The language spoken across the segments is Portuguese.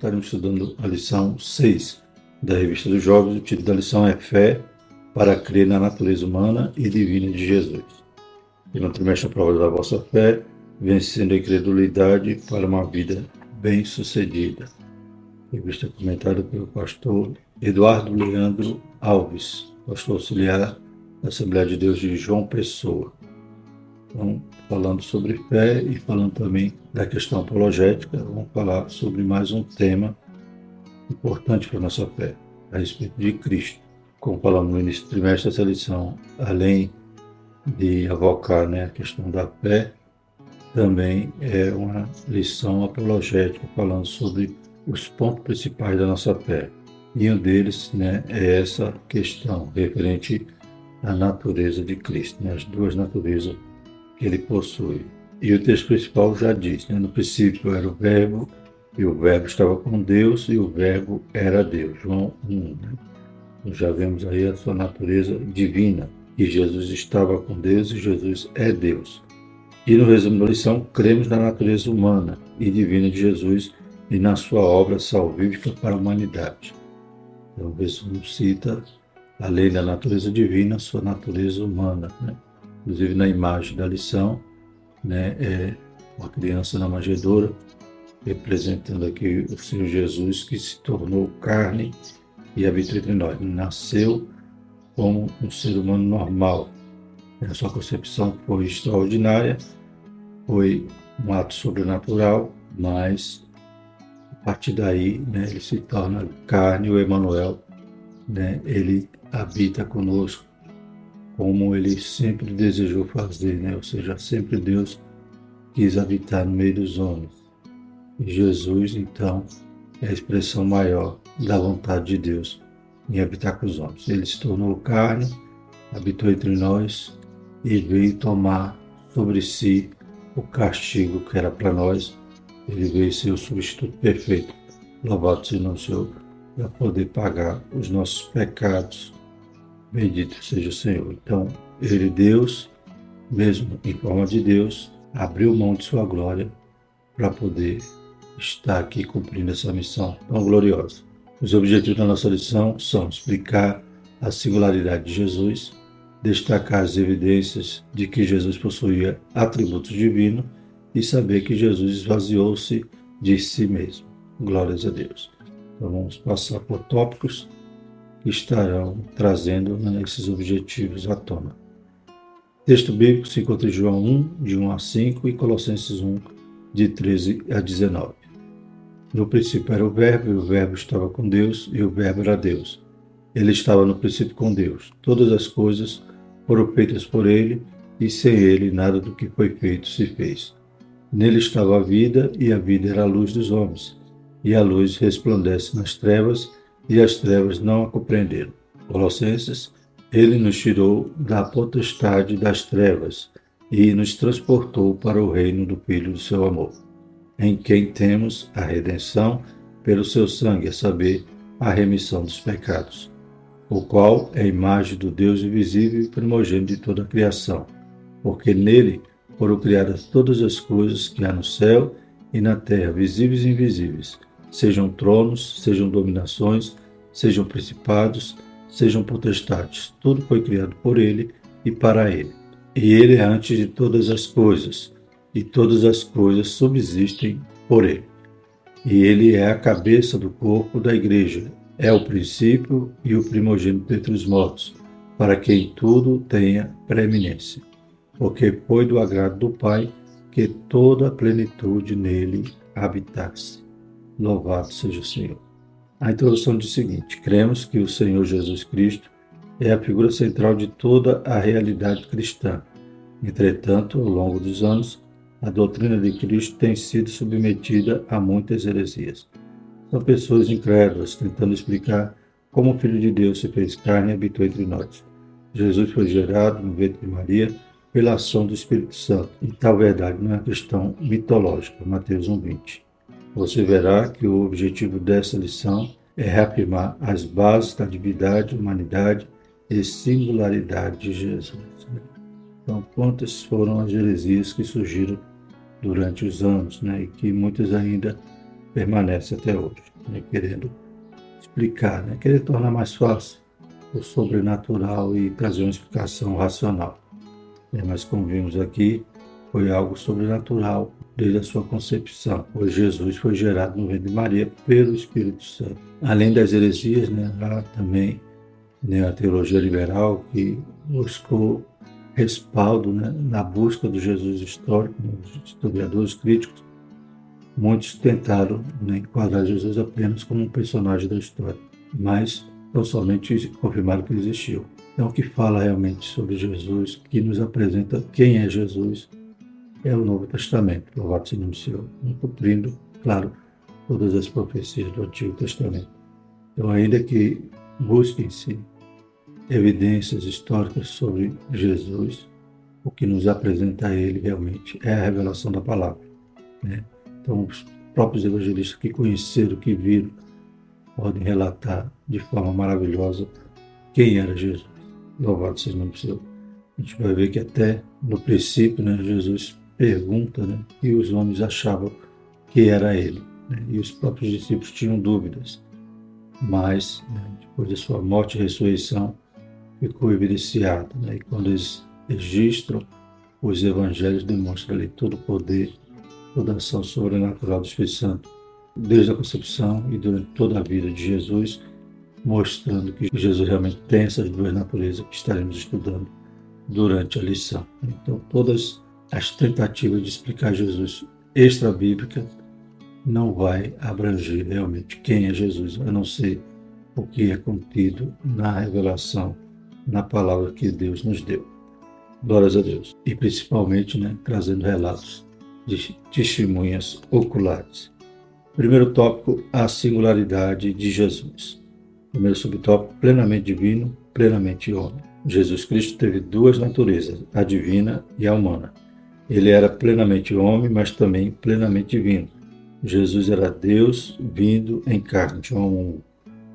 estaremos estudando a lição 6 da Revista dos Jovens. O título da lição é Fé para crer na natureza humana e divina de Jesus. E no trimestre a prova da vossa fé, vencendo a incredulidade para uma vida bem-sucedida. Revista comentada pelo pastor Eduardo Leandro Alves, pastor auxiliar da Assembleia de Deus de João Pessoa. Então, falando sobre fé e falando também da questão apologética, vamos falar sobre mais um tema importante para a nossa fé, a respeito de Cristo. Como falamos no início do trimestre dessa lição, além de avocar né, a questão da fé, também é uma lição apologética falando sobre os pontos principais da nossa fé. E um deles né, é essa questão referente à natureza de Cristo, né, as duas naturezas que ele possui. E o texto principal já diz, né? no princípio era o verbo, e o verbo estava com Deus, e o verbo era Deus. João 1. Né? já vemos aí a sua natureza divina, que Jesus estava com Deus e Jesus é Deus. E no resumo da lição, cremos na natureza humana e divina de Jesus e na sua obra salvífica para a humanidade. Então, o resumo cita, além da natureza divina, sua natureza humana. Né? Inclusive na imagem da lição, né, é uma criança na manjedoura, representando aqui o Senhor Jesus que se tornou carne e habitou entre nós. Nasceu como um ser humano normal. A sua concepção foi extraordinária, foi um ato sobrenatural, mas a partir daí né, ele se torna carne, o Emanuel, né, ele habita conosco como ele sempre desejou fazer, né? ou seja, sempre Deus quis habitar no meio dos homens. E Jesus, então, é a expressão maior da vontade de Deus em habitar com os homens. Ele se tornou carne, habitou entre nós e veio tomar sobre si o castigo que era para nós. Ele veio ser o substituto perfeito. Louvado seja o Senhor, para poder pagar os nossos pecados Bendito seja o Senhor. Então, ele, Deus, mesmo em forma de Deus, abriu mão de sua glória para poder estar aqui cumprindo essa missão tão gloriosa. Os objetivos da nossa lição são explicar a singularidade de Jesus, destacar as evidências de que Jesus possuía atributos divinos e saber que Jesus esvaziou-se de si mesmo. Glórias a Deus. Então vamos passar por tópicos estarão trazendo né, esses objetivos à tona. Texto bíblico se encontra em João 1, de 1 a 5 e Colossenses 1, de 13 a 19. No princípio era o Verbo, e o Verbo estava com Deus, e o Verbo era Deus. Ele estava no princípio com Deus. Todas as coisas foram feitas por ele, e sem ele nada do que foi feito se fez. Nele estava a vida, e a vida era a luz dos homens. E a luz resplandece nas trevas, e as trevas não a compreenderam. Colossenses, ele nos tirou da potestade das trevas e nos transportou para o reino do Filho do seu amor, em quem temos a redenção pelo seu sangue, a saber, a remissão dos pecados, o qual é a imagem do Deus invisível e primogênito de toda a criação, porque nele foram criadas todas as coisas que há no céu e na terra, visíveis e invisíveis, sejam tronos, sejam dominações, sejam principados, sejam potestades. Tudo foi criado por ele e para ele. E ele é antes de todas as coisas, e todas as coisas subsistem por ele. E ele é a cabeça do corpo da igreja, é o princípio e o primogênito entre os mortos, para que em tudo tenha preeminência. Porque foi do agrado do Pai que toda a plenitude nele habitasse. Louvado seja o Senhor. A introdução diz o seguinte: cremos que o Senhor Jesus Cristo é a figura central de toda a realidade cristã. Entretanto, ao longo dos anos, a doutrina de Cristo tem sido submetida a muitas heresias. São pessoas incrédulas tentando explicar como o Filho de Deus se fez carne e habitou entre nós. Jesus foi gerado no ventre de Maria pela ação do Espírito Santo. E tal verdade não é uma questão mitológica. Mateus 1,20. Você verá que o objetivo dessa lição é reafirmar as bases da divindade, humanidade e singularidade de Jesus. Então, quantas foram as heresias que surgiram durante os anos, né, e que muitas ainda permanece até hoje, né, querendo explicar, né, querer tornar mais fácil o sobrenatural e trazer uma explicação racional. É, mas como vimos aqui, foi algo sobrenatural desde a sua concepção, pois Jesus foi gerado no ventre de Maria pelo Espírito Santo. Além das heresias, né, há também né, a teologia liberal que buscou respaldo né, na busca do Jesus histórico, né, os historiadores críticos. Muitos tentaram né, enquadrar Jesus apenas como um personagem da história, mas não somente confirmaram que existiu. Então, o que fala realmente sobre Jesus, que nos apresenta quem é Jesus, é o Novo Testamento, louvado seja o Senhor, cumprindo, claro, todas as profecias do Antigo Testamento. Então, ainda que busquem-se evidências históricas sobre Jesus, o que nos apresenta a ele realmente é a revelação da palavra. Né? Então, os próprios evangelistas que conheceram, que viram, podem relatar de forma maravilhosa quem era Jesus. Louvado seja o nome do Senhor. A gente vai ver que até no princípio, né, Jesus pergunta né, e os homens achavam que era ele. Né, e os próprios discípulos tinham dúvidas. Mas, né, depois da sua morte e ressurreição, ficou evidenciado. Né, e quando eles registram os evangelhos, demonstram ali todo o poder, toda a ação sobrenatural do Espírito Santo, desde a concepção e durante toda a vida de Jesus, mostrando que Jesus realmente tem essas duas naturezas que estaremos estudando durante a lição. Então, todas as tentativas de explicar Jesus extra-bíblica não vai abranger realmente quem é Jesus, a não ser o que é contido na revelação, na palavra que Deus nos deu. Glórias a Deus. E principalmente né, trazendo relatos de testemunhas oculares. Primeiro tópico, a singularidade de Jesus. Primeiro subtópico, plenamente divino, plenamente homem. Jesus Cristo teve duas naturezas, a divina e a humana. Ele era plenamente homem, mas também plenamente divino. Jesus era Deus vindo em carne. João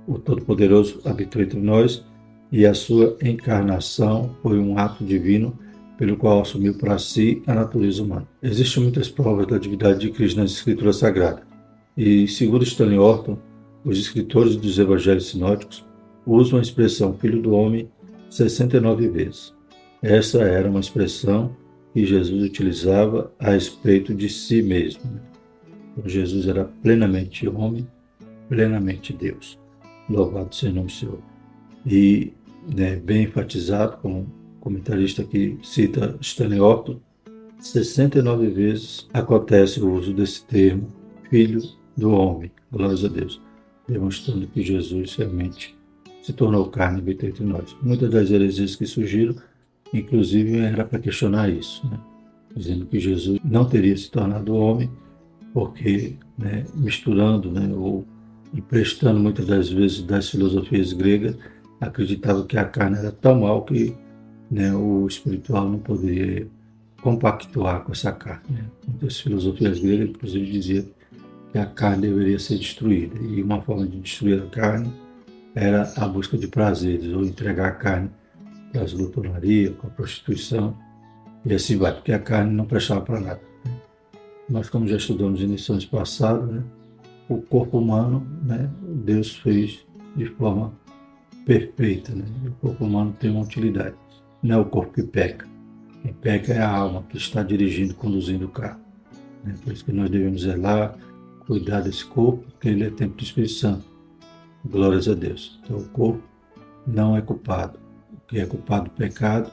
1. O Todo-Poderoso habitou entre nós e a sua encarnação foi um ato divino pelo qual assumiu para si a natureza humana. Existem muitas provas da divindade de Cristo nas Escrituras Sagradas. E, segundo Stanley Orton, os escritores dos evangelhos sinóticos usam a expressão filho do homem 69 vezes. Essa era uma expressão que Jesus utilizava a respeito de si mesmo. Então, Jesus era plenamente homem, plenamente Deus. Louvado seja o nome do Senhor. E né, bem enfatizado, como comentarista que cita Stanley Orton, 69 vezes acontece o uso desse termo, filho do homem, glórias a Deus, demonstrando que Jesus realmente se tornou carne e entre nós. Muitas das heresias que surgiram Inclusive, era para questionar isso, né? dizendo que Jesus não teria se tornado homem, porque né, misturando né, ou emprestando muitas das vezes das filosofias gregas, acreditava que a carne era tão mal que né, o espiritual não poderia compactuar com essa carne. Né? Muitas filosofias gregas, inclusive, diziam que a carne deveria ser destruída, e uma forma de destruir a carne era a busca de prazeres, ou entregar a carne com as glutonaria, com a prostituição, e assim vai, porque a carne não prestava para nada. Né? Nós, como já estudamos em lições passadas, né, o corpo humano, né, Deus fez de forma perfeita. Né? O corpo humano tem uma utilidade, não é o corpo que peca. Quem peca é a alma que está dirigindo, conduzindo o carro. Né? Por isso que nós devemos zelar, cuidar desse corpo, porque ele é tempo do Espírito Santo. Glórias a Deus. Então o corpo não é culpado que é culpado do pecado,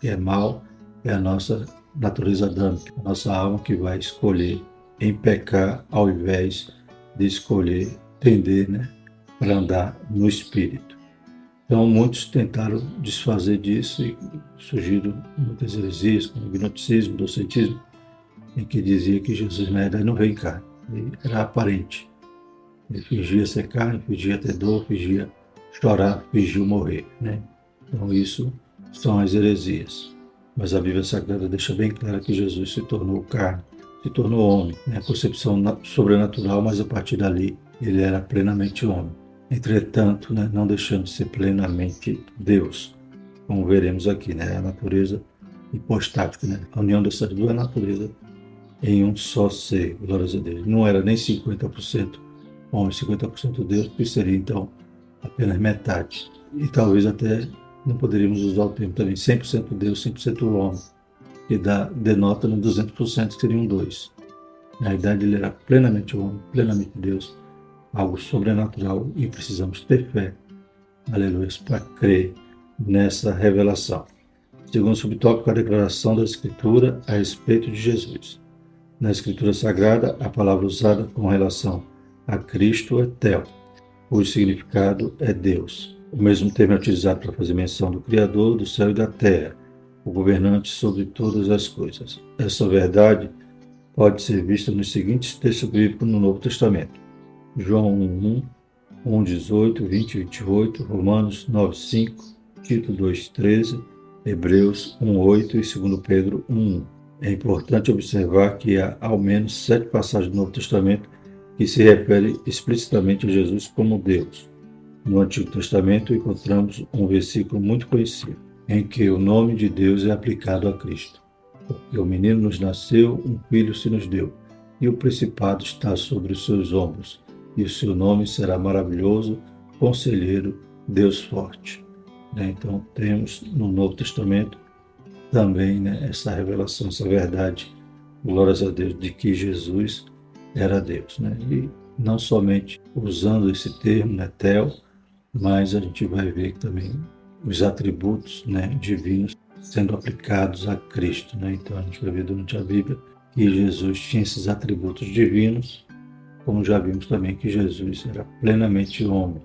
que é mal, é a nossa natureza adâmica, a nossa alma que vai escolher em pecar ao invés de escolher tender né, para andar no Espírito. Então, muitos tentaram desfazer disso e surgiram muitas heresias, como o gnosticismo, o em que dizia que Jesus na verdade não veio carne, ele era aparente. Ele fingia ser carne, fingia ter dor, fingia chorar, fingia morrer. Né? Então, isso são as heresias. Mas a Bíblia Sagrada deixa bem claro que Jesus se tornou carne, se tornou homem. Né? Concepção sobrenatural, mas a partir dali ele era plenamente homem. Entretanto, né, não deixando de ser plenamente Deus, como veremos aqui, né? a natureza hipostática, né? a união dessas duas naturezas em um só ser, glórias a Deus. Não era nem 50% homem, 50% Deus, que seria então apenas metade. E talvez até não poderíamos usar o termo também 100% Deus, 100% homem, que dá, denota no 200% que seriam dois. Na realidade, ele era plenamente homem, plenamente Deus, algo sobrenatural e precisamos ter fé, aleluia, para crer nessa revelação. Segundo subtópico, a declaração da Escritura a respeito de Jesus. Na Escritura Sagrada, a palavra usada com relação a Cristo é Tel, cujo significado é Deus. O mesmo termo é utilizado para fazer menção do Criador do céu e da terra, o governante sobre todas as coisas. Essa verdade pode ser vista nos seguintes textos bíblicos no Novo Testamento: João 1, 1, 18, 20, 28, Romanos 9, 5, Tito 2, 13, Hebreus 1, 8 e 2 Pedro 1, 1. É importante observar que há ao menos sete passagens do Novo Testamento que se referem explicitamente a Jesus como Deus. No Antigo Testamento encontramos um versículo muito conhecido, em que o nome de Deus é aplicado a Cristo. Porque o menino nos nasceu, um filho se nos deu, e o principado está sobre os seus ombros, e o seu nome será maravilhoso, conselheiro, Deus forte. Né? Então temos no Novo Testamento também né, essa revelação, essa verdade, glórias a Deus, de que Jesus era Deus. Né? E não somente usando esse termo, né, tel, mas a gente vai ver também os atributos né, divinos sendo aplicados a Cristo. Né? Então a gente vai ver durante a Bíblia que Jesus tinha esses atributos divinos, como já vimos também que Jesus era plenamente homem.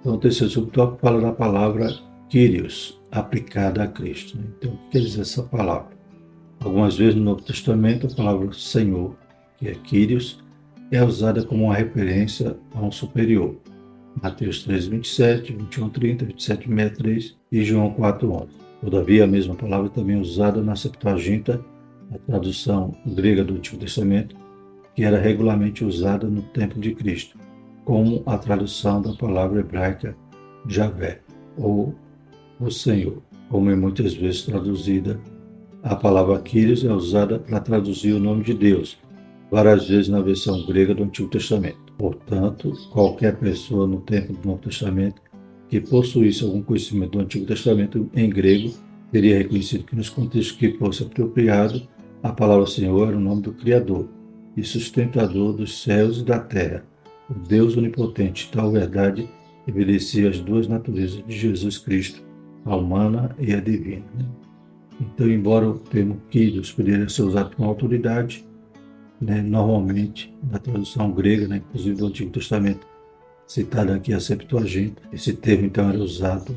Então o terceiro subtópico fala da palavra Kyrios, aplicada a Cristo. Né? Então, o que quer dizer essa palavra? Algumas vezes no Novo Testamento, a palavra Senhor, que é Kyrios, é usada como uma referência a um superior. Mateus 3, 27, 21, 30, 27, 63 e João 4, 11. Todavia, a mesma palavra também é usada na Septuaginta, a tradução grega do Antigo Testamento, que era regularmente usada no tempo de Cristo, como a tradução da palavra hebraica Javé, ou o Senhor, como é muitas vezes traduzida. A palavra Kyrios é usada para traduzir o nome de Deus, várias vezes na versão grega do Antigo Testamento. Portanto, qualquer pessoa no tempo do Novo Testamento que possuísse algum conhecimento do Antigo Testamento em grego teria reconhecido que nos contextos que fosse apropriado, a palavra Senhor era o nome do Criador e sustentador dos céus e da terra, o Deus onipotente. Tal verdade evidencia as duas naturezas de Jesus Cristo, a humana e a divina. Então, embora o termo Kyrios poderia ser usado com autoridade, né, normalmente na tradução grega, né, inclusive do Antigo Testamento, citada aqui a Septuaginta, esse termo então era usado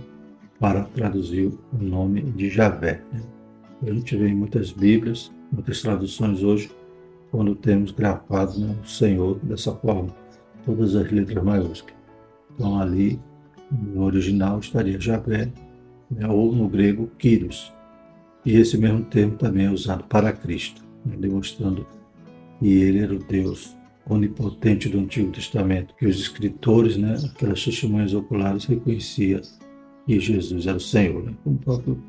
para traduzir o nome de Javé. Né? A gente vê em muitas Bíblias, muitas traduções hoje, quando temos grafado né, o Senhor dessa forma, todas as letras maiúsculas. Então ali, no original, estaria Javé, né, ou no grego Kyrios. E esse mesmo termo também é usado para Cristo, né, demonstrando que ele era o Deus onipotente do Antigo Testamento, que os escritores, né, aquelas testemunhas oculares, reconheciam que Jesus era o Senhor. Né? Como o próprio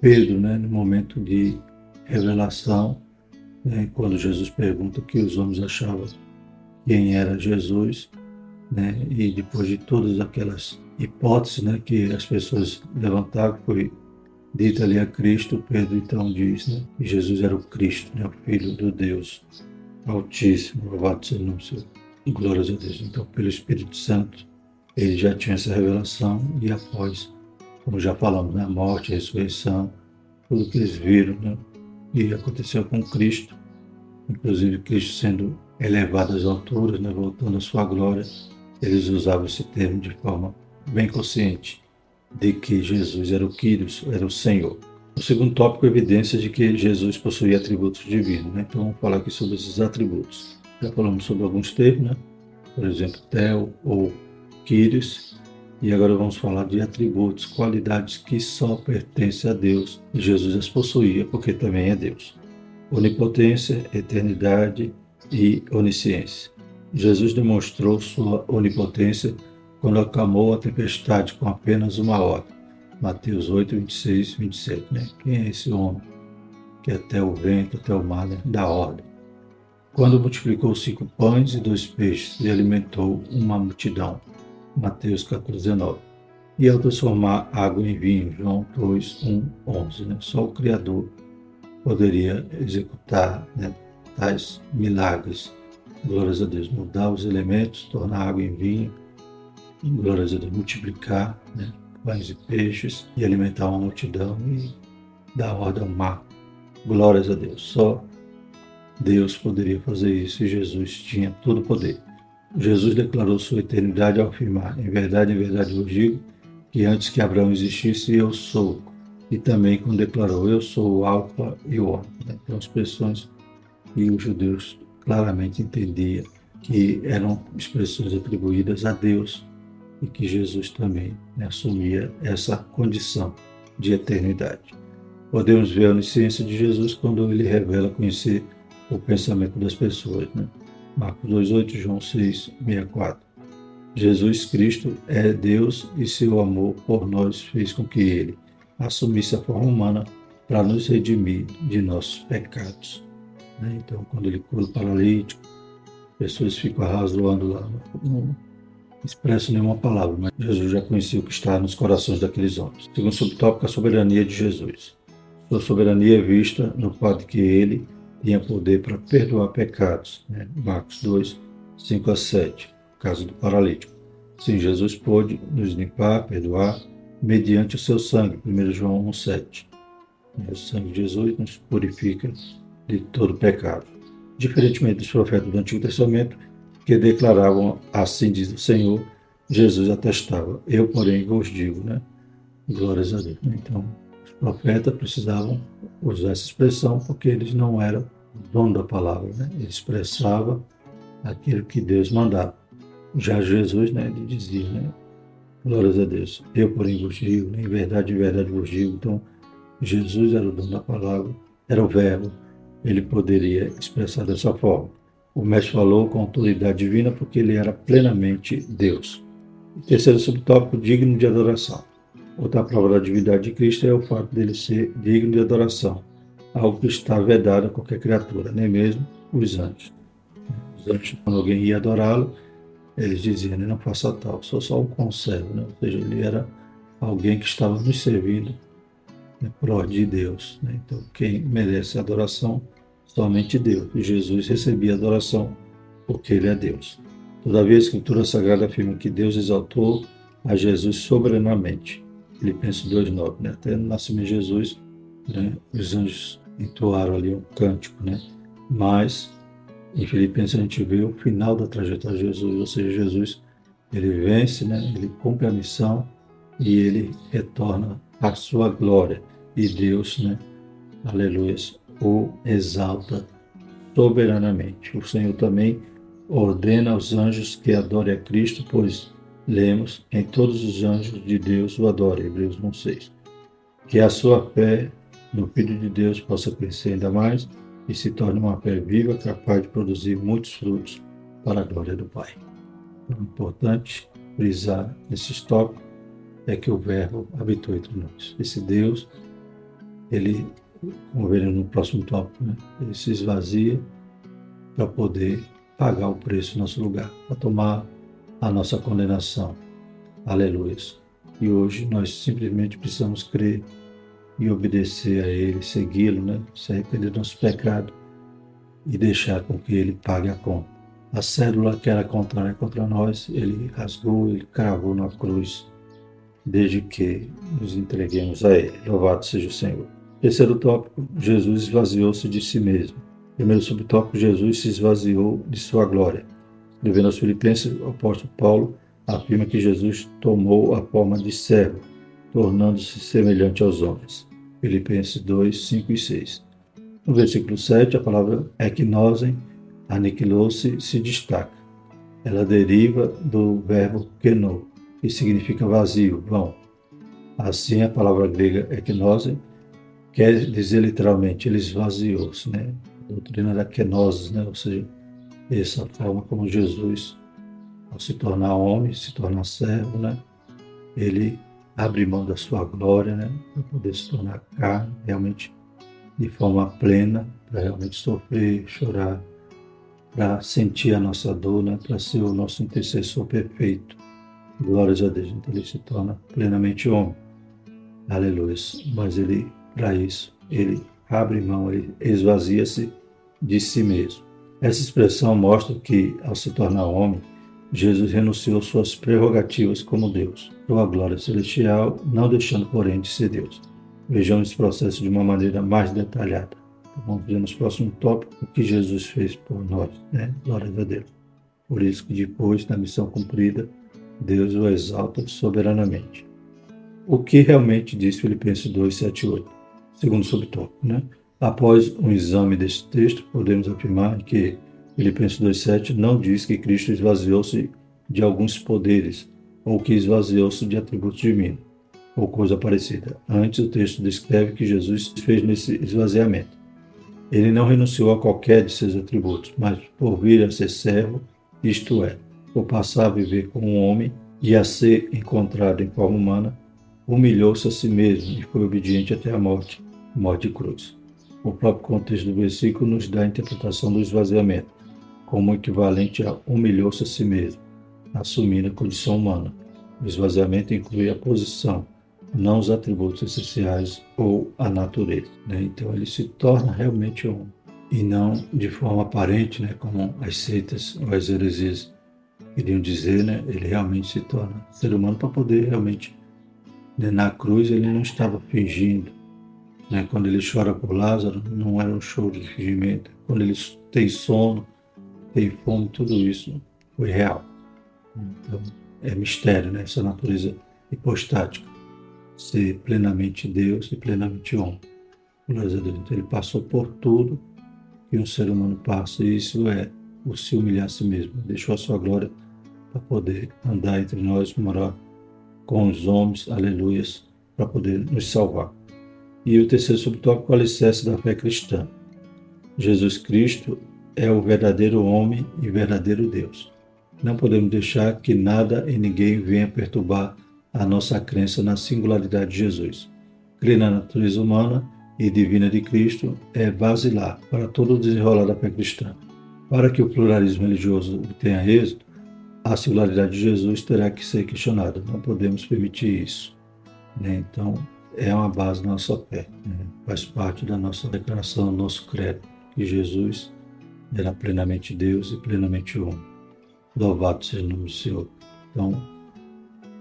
Pedro, né, no momento de revelação, né, quando Jesus pergunta que os homens achavam quem era Jesus, né, e depois de todas aquelas hipótese né, que as pessoas levantaram, foi dita ali a Cristo, Pedro então diz né, que Jesus era o Cristo, né, o Filho do Deus Altíssimo, louvado seja o nome do Senhor. Glórias a Deus. Então, pelo Espírito Santo, ele já tinha essa revelação e após, como já falamos, né, a morte, a ressurreição, tudo que eles viram, né, e aconteceu com Cristo, inclusive Cristo sendo elevado às alturas, né, voltando à sua glória, eles usavam esse termo de forma bem consciente de que Jesus era o Quírios, era o Senhor. O segundo tópico, evidências de que Jesus possuía atributos divinos. Né? Então, vamos falar aqui sobre esses atributos. Já falamos sobre alguns termos, né? por exemplo, Tel ou Quírios. E agora vamos falar de atributos, qualidades que só pertencem a Deus. E Jesus as possuía porque também é Deus. Onipotência, eternidade e onisciência. Jesus demonstrou sua onipotência quando acalmou a tempestade com apenas uma ordem. Mateus 8, 26, 27. Né? Quem é esse homem que até o vento, até o mar né, dá ordem? quando multiplicou cinco pães e dois peixes e alimentou uma multidão. Mateus 14, 19. E ao transformar água em vinho, João 2, 1, 11. Né? Só o Criador poderia executar né, tais milagres. Glórias a Deus. Mudar os elementos, tornar água em vinho. Glórias a Deus. Multiplicar né, pães e peixes e alimentar uma multidão e dar ordem ao mar. Glórias a Deus. Só Deus poderia fazer isso e Jesus tinha todo o poder. Jesus declarou sua eternidade ao afirmar: Em verdade, em verdade vos digo que antes que Abraão existisse, eu sou. E também quando declarou: Eu sou o Alfa e o Ômega. Então, expressões que os judeus claramente entendiam que eram expressões atribuídas a Deus e que Jesus também né, assumia essa condição de eternidade. Podemos ver a onisciência de Jesus quando ele revela conhecer o pensamento das pessoas. Né? Marcos 2,8, João 6, 64. Jesus Cristo é Deus e seu amor por nós fez com que ele assumisse a forma humana para nos redimir de nossos pecados. Né? Então, quando ele cura o paralítico, pessoas ficam arrazoando lá, não expressa nenhuma palavra, mas Jesus já conhecia o que está nos corações daqueles homens. Segundo subtópico, a soberania de Jesus. Sua soberania é vista no fato de que ele tinha poder para perdoar pecados. Né? Marcos 2, 5 a 7, caso do paralítico. Sim, Jesus pôde nos limpar, perdoar, mediante o seu sangue. 1 João 1, 7. O sangue de Jesus nos purifica de todo pecado. Diferentemente dos profetas do Antigo Testamento, que declaravam assim diz o Senhor, Jesus atestava, eu porém vos digo, né? Glórias a Deus. Então, os profetas precisavam usar essa expressão porque eles não eram dono da palavra, né? Ele expressava aquilo que Deus mandava. Já Jesus, né, ele dizia, né? Glórias a Deus. Eu, porém, vos digo, né? em verdade, em verdade vos digo. Então, Jesus era o dono da palavra, era o verbo, ele poderia expressar dessa forma. O mestre falou com autoridade divina porque ele era plenamente Deus. terceiro subtópico, digno de adoração. Outra prova da divindade de Cristo é o fato dele ser digno de adoração algo que está vedado a qualquer criatura, nem mesmo os anjos. Os anjos, quando alguém ia adorá-lo, eles diziam, não faça tal, sou só um conservo, né? ou seja, ele era alguém que estava nos servindo né, pró de Deus. Né? Então, quem merece adoração, somente Deus. E Jesus recebia adoração porque ele é Deus. Todavia, a Escritura Sagrada afirma que Deus exaltou a Jesus soberanamente. Filipenses 2,9. Né? Até no nascimento de Jesus, né, os anjos entoaram ali um cântico, né? Mas em Filipenses a gente vê o final da trajetória de Jesus, ou seja, Jesus ele vence, né? Ele cumpre a missão e ele retorna à sua glória e Deus, né? Aleluia, o exalta soberanamente. O Senhor também ordena aos anjos que adorem a Cristo, pois lemos em todos os anjos de Deus o adorem, Hebreus 1:6. Que a sua fé no Filho de Deus possa crescer ainda mais e se torne uma fé viva capaz de produzir muitos frutos para a glória do Pai. O então, importante frisar nesses tópicos é que o Verbo habitou entre nós. Esse Deus, ele, como veremos no próximo tópico, né, ele se esvazia para poder pagar o preço em nosso lugar, para tomar a nossa condenação. Aleluia. E hoje nós simplesmente precisamos crer e obedecer a Ele, segui-lo, né? se arrepender do nosso pecado e deixar com que Ele pague a conta. A célula que era contrária contra nós, Ele rasgou, Ele cravou na cruz, desde que nos entreguemos a Ele. Louvado seja o Senhor. Terceiro tópico, Jesus esvaziou-se de si mesmo. Primeiro subtópico, Jesus se esvaziou de sua glória. Devendo aos Filipenses, o apóstolo Paulo afirma que Jesus tomou a forma de servo tornando-se semelhante aos homens. Filipenses 2, 5 e 6. No versículo 7, a palavra eknosen, aniquilou-se, se destaca. Ela deriva do verbo keno, que significa vazio, vão. Assim, a palavra grega eknosen quer dizer literalmente, ele esvaziou-se, né? A doutrina da kenosis, né? Ou seja, essa forma como Jesus, ao se tornar homem, se tornar servo, né? Ele abrir mão da sua glória, né, para poder se tornar carne, realmente de forma plena, para realmente sofrer, chorar para sentir a nossa dor, né? para ser o nosso intercessor perfeito. Glórias a Deus. Então ele se torna plenamente homem. Aleluia. Mas ele, para isso, ele abre mão, ele esvazia-se de si mesmo. Essa expressão mostra que, ao se tornar homem, Jesus renunciou suas prerrogativas como Deus, sua glória celestial, não deixando, porém, de ser Deus. Vejamos esse processo de uma maneira mais detalhada. Vamos ver nos próximos tópicos o que Jesus fez por nós, né? Glória a Deus. Por isso que depois da missão cumprida, Deus o exalta soberanamente. O que realmente diz Filipenses 2, 7 e 8? Segundo subtópico, né? Após um exame desse texto, podemos afirmar que Filipenses 2,7 não diz que Cristo esvaziou-se de alguns poderes ou que esvaziou-se de atributos divinos ou coisa parecida. Antes, o texto descreve que Jesus fez nesse esvaziamento. Ele não renunciou a qualquer de seus atributos, mas por vir a ser servo, isto é, por passar a viver como um homem e a ser encontrado em forma humana, humilhou-se a si mesmo e foi obediente até a morte, morte de cruz. O próprio contexto do versículo nos dá a interpretação do esvaziamento como equivalente a humilhou-se a si mesmo, assumindo a condição humana. O esvaziamento inclui a posição, não os atributos essenciais ou a natureza. Né? Então ele se torna realmente um e não de forma aparente, né? como as seitas ou as heresias queriam dizer, né? ele realmente se torna ser humano para poder realmente. Né? Na cruz ele não estava fingindo. Né? Quando ele chora por Lázaro, não era um choro de fingimento. Quando ele tem sono, tem fome, tudo isso foi real. Então, é mistério, né? essa natureza hipostática. Ser plenamente Deus e plenamente homem. Então, ele passou por tudo que um ser humano passa, e isso é o se humilhar a si mesmo. Deixou a sua glória para poder andar entre nós, morar com os homens, aleluias, para poder nos salvar. E o terceiro subtópico, o alicerce da fé cristã. Jesus Cristo é o verdadeiro homem e verdadeiro Deus. Não podemos deixar que nada e ninguém venha perturbar a nossa crença na singularidade de Jesus. Crer na natureza humana e divina de Cristo é vacilar para todo o desenrolar da fé cristã. Para que o pluralismo religioso tenha êxito, a singularidade de Jesus terá que ser questionada. Não podemos permitir isso. Né? Então, é uma base da nossa fé. Né? Faz parte da nossa declaração, do nosso credo, que Jesus era plenamente Deus e plenamente homem. Louvado seja o nome do Senhor. Então,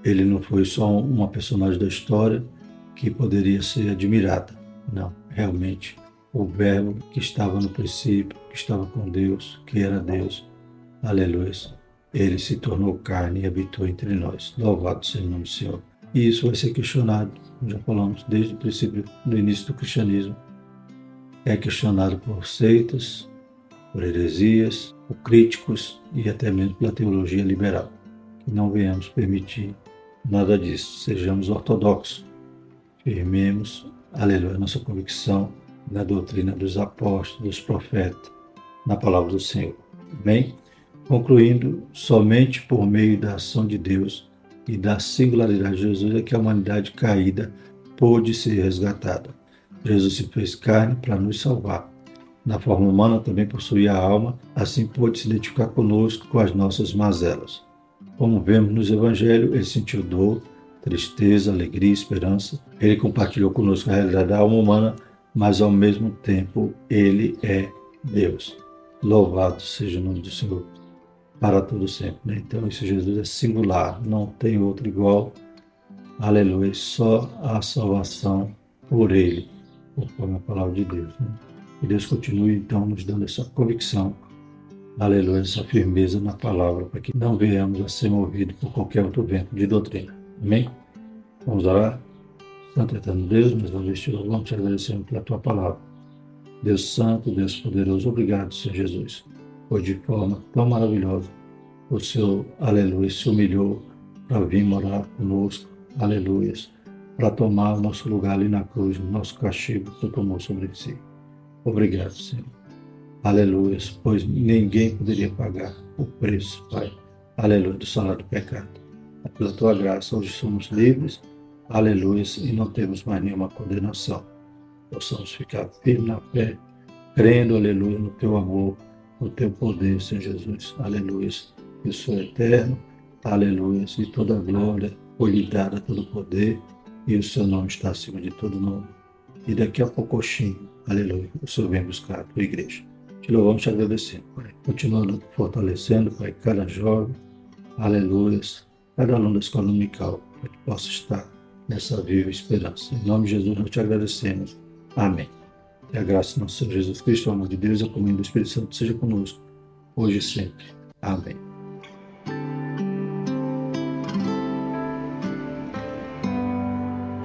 ele não foi só uma personagem da história que poderia ser admirada. Não, realmente o Verbo que estava no princípio, que estava com Deus, que era Deus, aleluia, ele se tornou carne e habitou entre nós. Louvado seja o nome do Senhor. E isso vai ser questionado, já falamos desde o princípio, no início do cristianismo. É questionado por seitas, por heresias, por críticos e até mesmo pela teologia liberal. Que não venhamos permitir nada disso. Sejamos ortodoxos, firmemos, aleluia, nossa convicção na doutrina dos apóstolos, dos profetas, na palavra do Senhor. Amém? Concluindo, somente por meio da ação de Deus e da singularidade de Jesus é que a humanidade caída pôde ser resgatada. Jesus se fez carne para nos salvar na forma humana também possuía a alma, assim pôde se identificar conosco com as nossas mazelas. Como vemos nos Evangelhos, ele sentiu dor, tristeza, alegria, esperança. Ele compartilhou conosco a realidade da alma humana, mas ao mesmo tempo ele é Deus. Louvado seja o nome do Senhor para todo sempre. Né? Então, esse Jesus é singular, não tem outro igual. Aleluia, só a salvação por ele, conforme a palavra de Deus. Né? Que Deus continue, então, nos dando essa convicção, aleluia, essa firmeza na palavra, para que não venhamos a ser movidos por qualquer outro vento de doutrina. Amém? Vamos orar. Santo Eterno Deus, nós vamos te louvamos te agradecendo pela tua palavra. Deus Santo, Deus Poderoso, obrigado, Senhor Jesus, de forma tão maravilhosa o Senhor, aleluia, se humilhou para vir morar conosco, aleluia, para tomar o nosso lugar ali na cruz, o nosso castigo, que tomou sobre si. Obrigado, Senhor. Aleluia, pois ninguém poderia pagar o preço, Pai. Aleluia, do salário do pecado. Pela tua graça, hoje somos livres, aleluia, e não temos mais nenhuma condenação. Possamos ficar firmes na fé, crendo, aleluia, no teu amor, no teu poder, Senhor Jesus. Aleluia. Eu sou eterno. Aleluia. E toda glória foi lhe dada, todo poder, e o seu nome está acima de todo nome. E daqui a pouco, aleluia, o Senhor vem buscar a tua igreja. Te louvamos, te agradecendo, Pai. Continua fortalecendo, Pai, cada jovem, aleluia, cada aluno da escola dominical, que possa estar nessa viva esperança. Em nome de Jesus, nós te agradecemos. Amém. E a graça do nosso Senhor Jesus Cristo, o amor de Deus a comunhão do Espírito Santo seja conosco, hoje e sempre. Amém.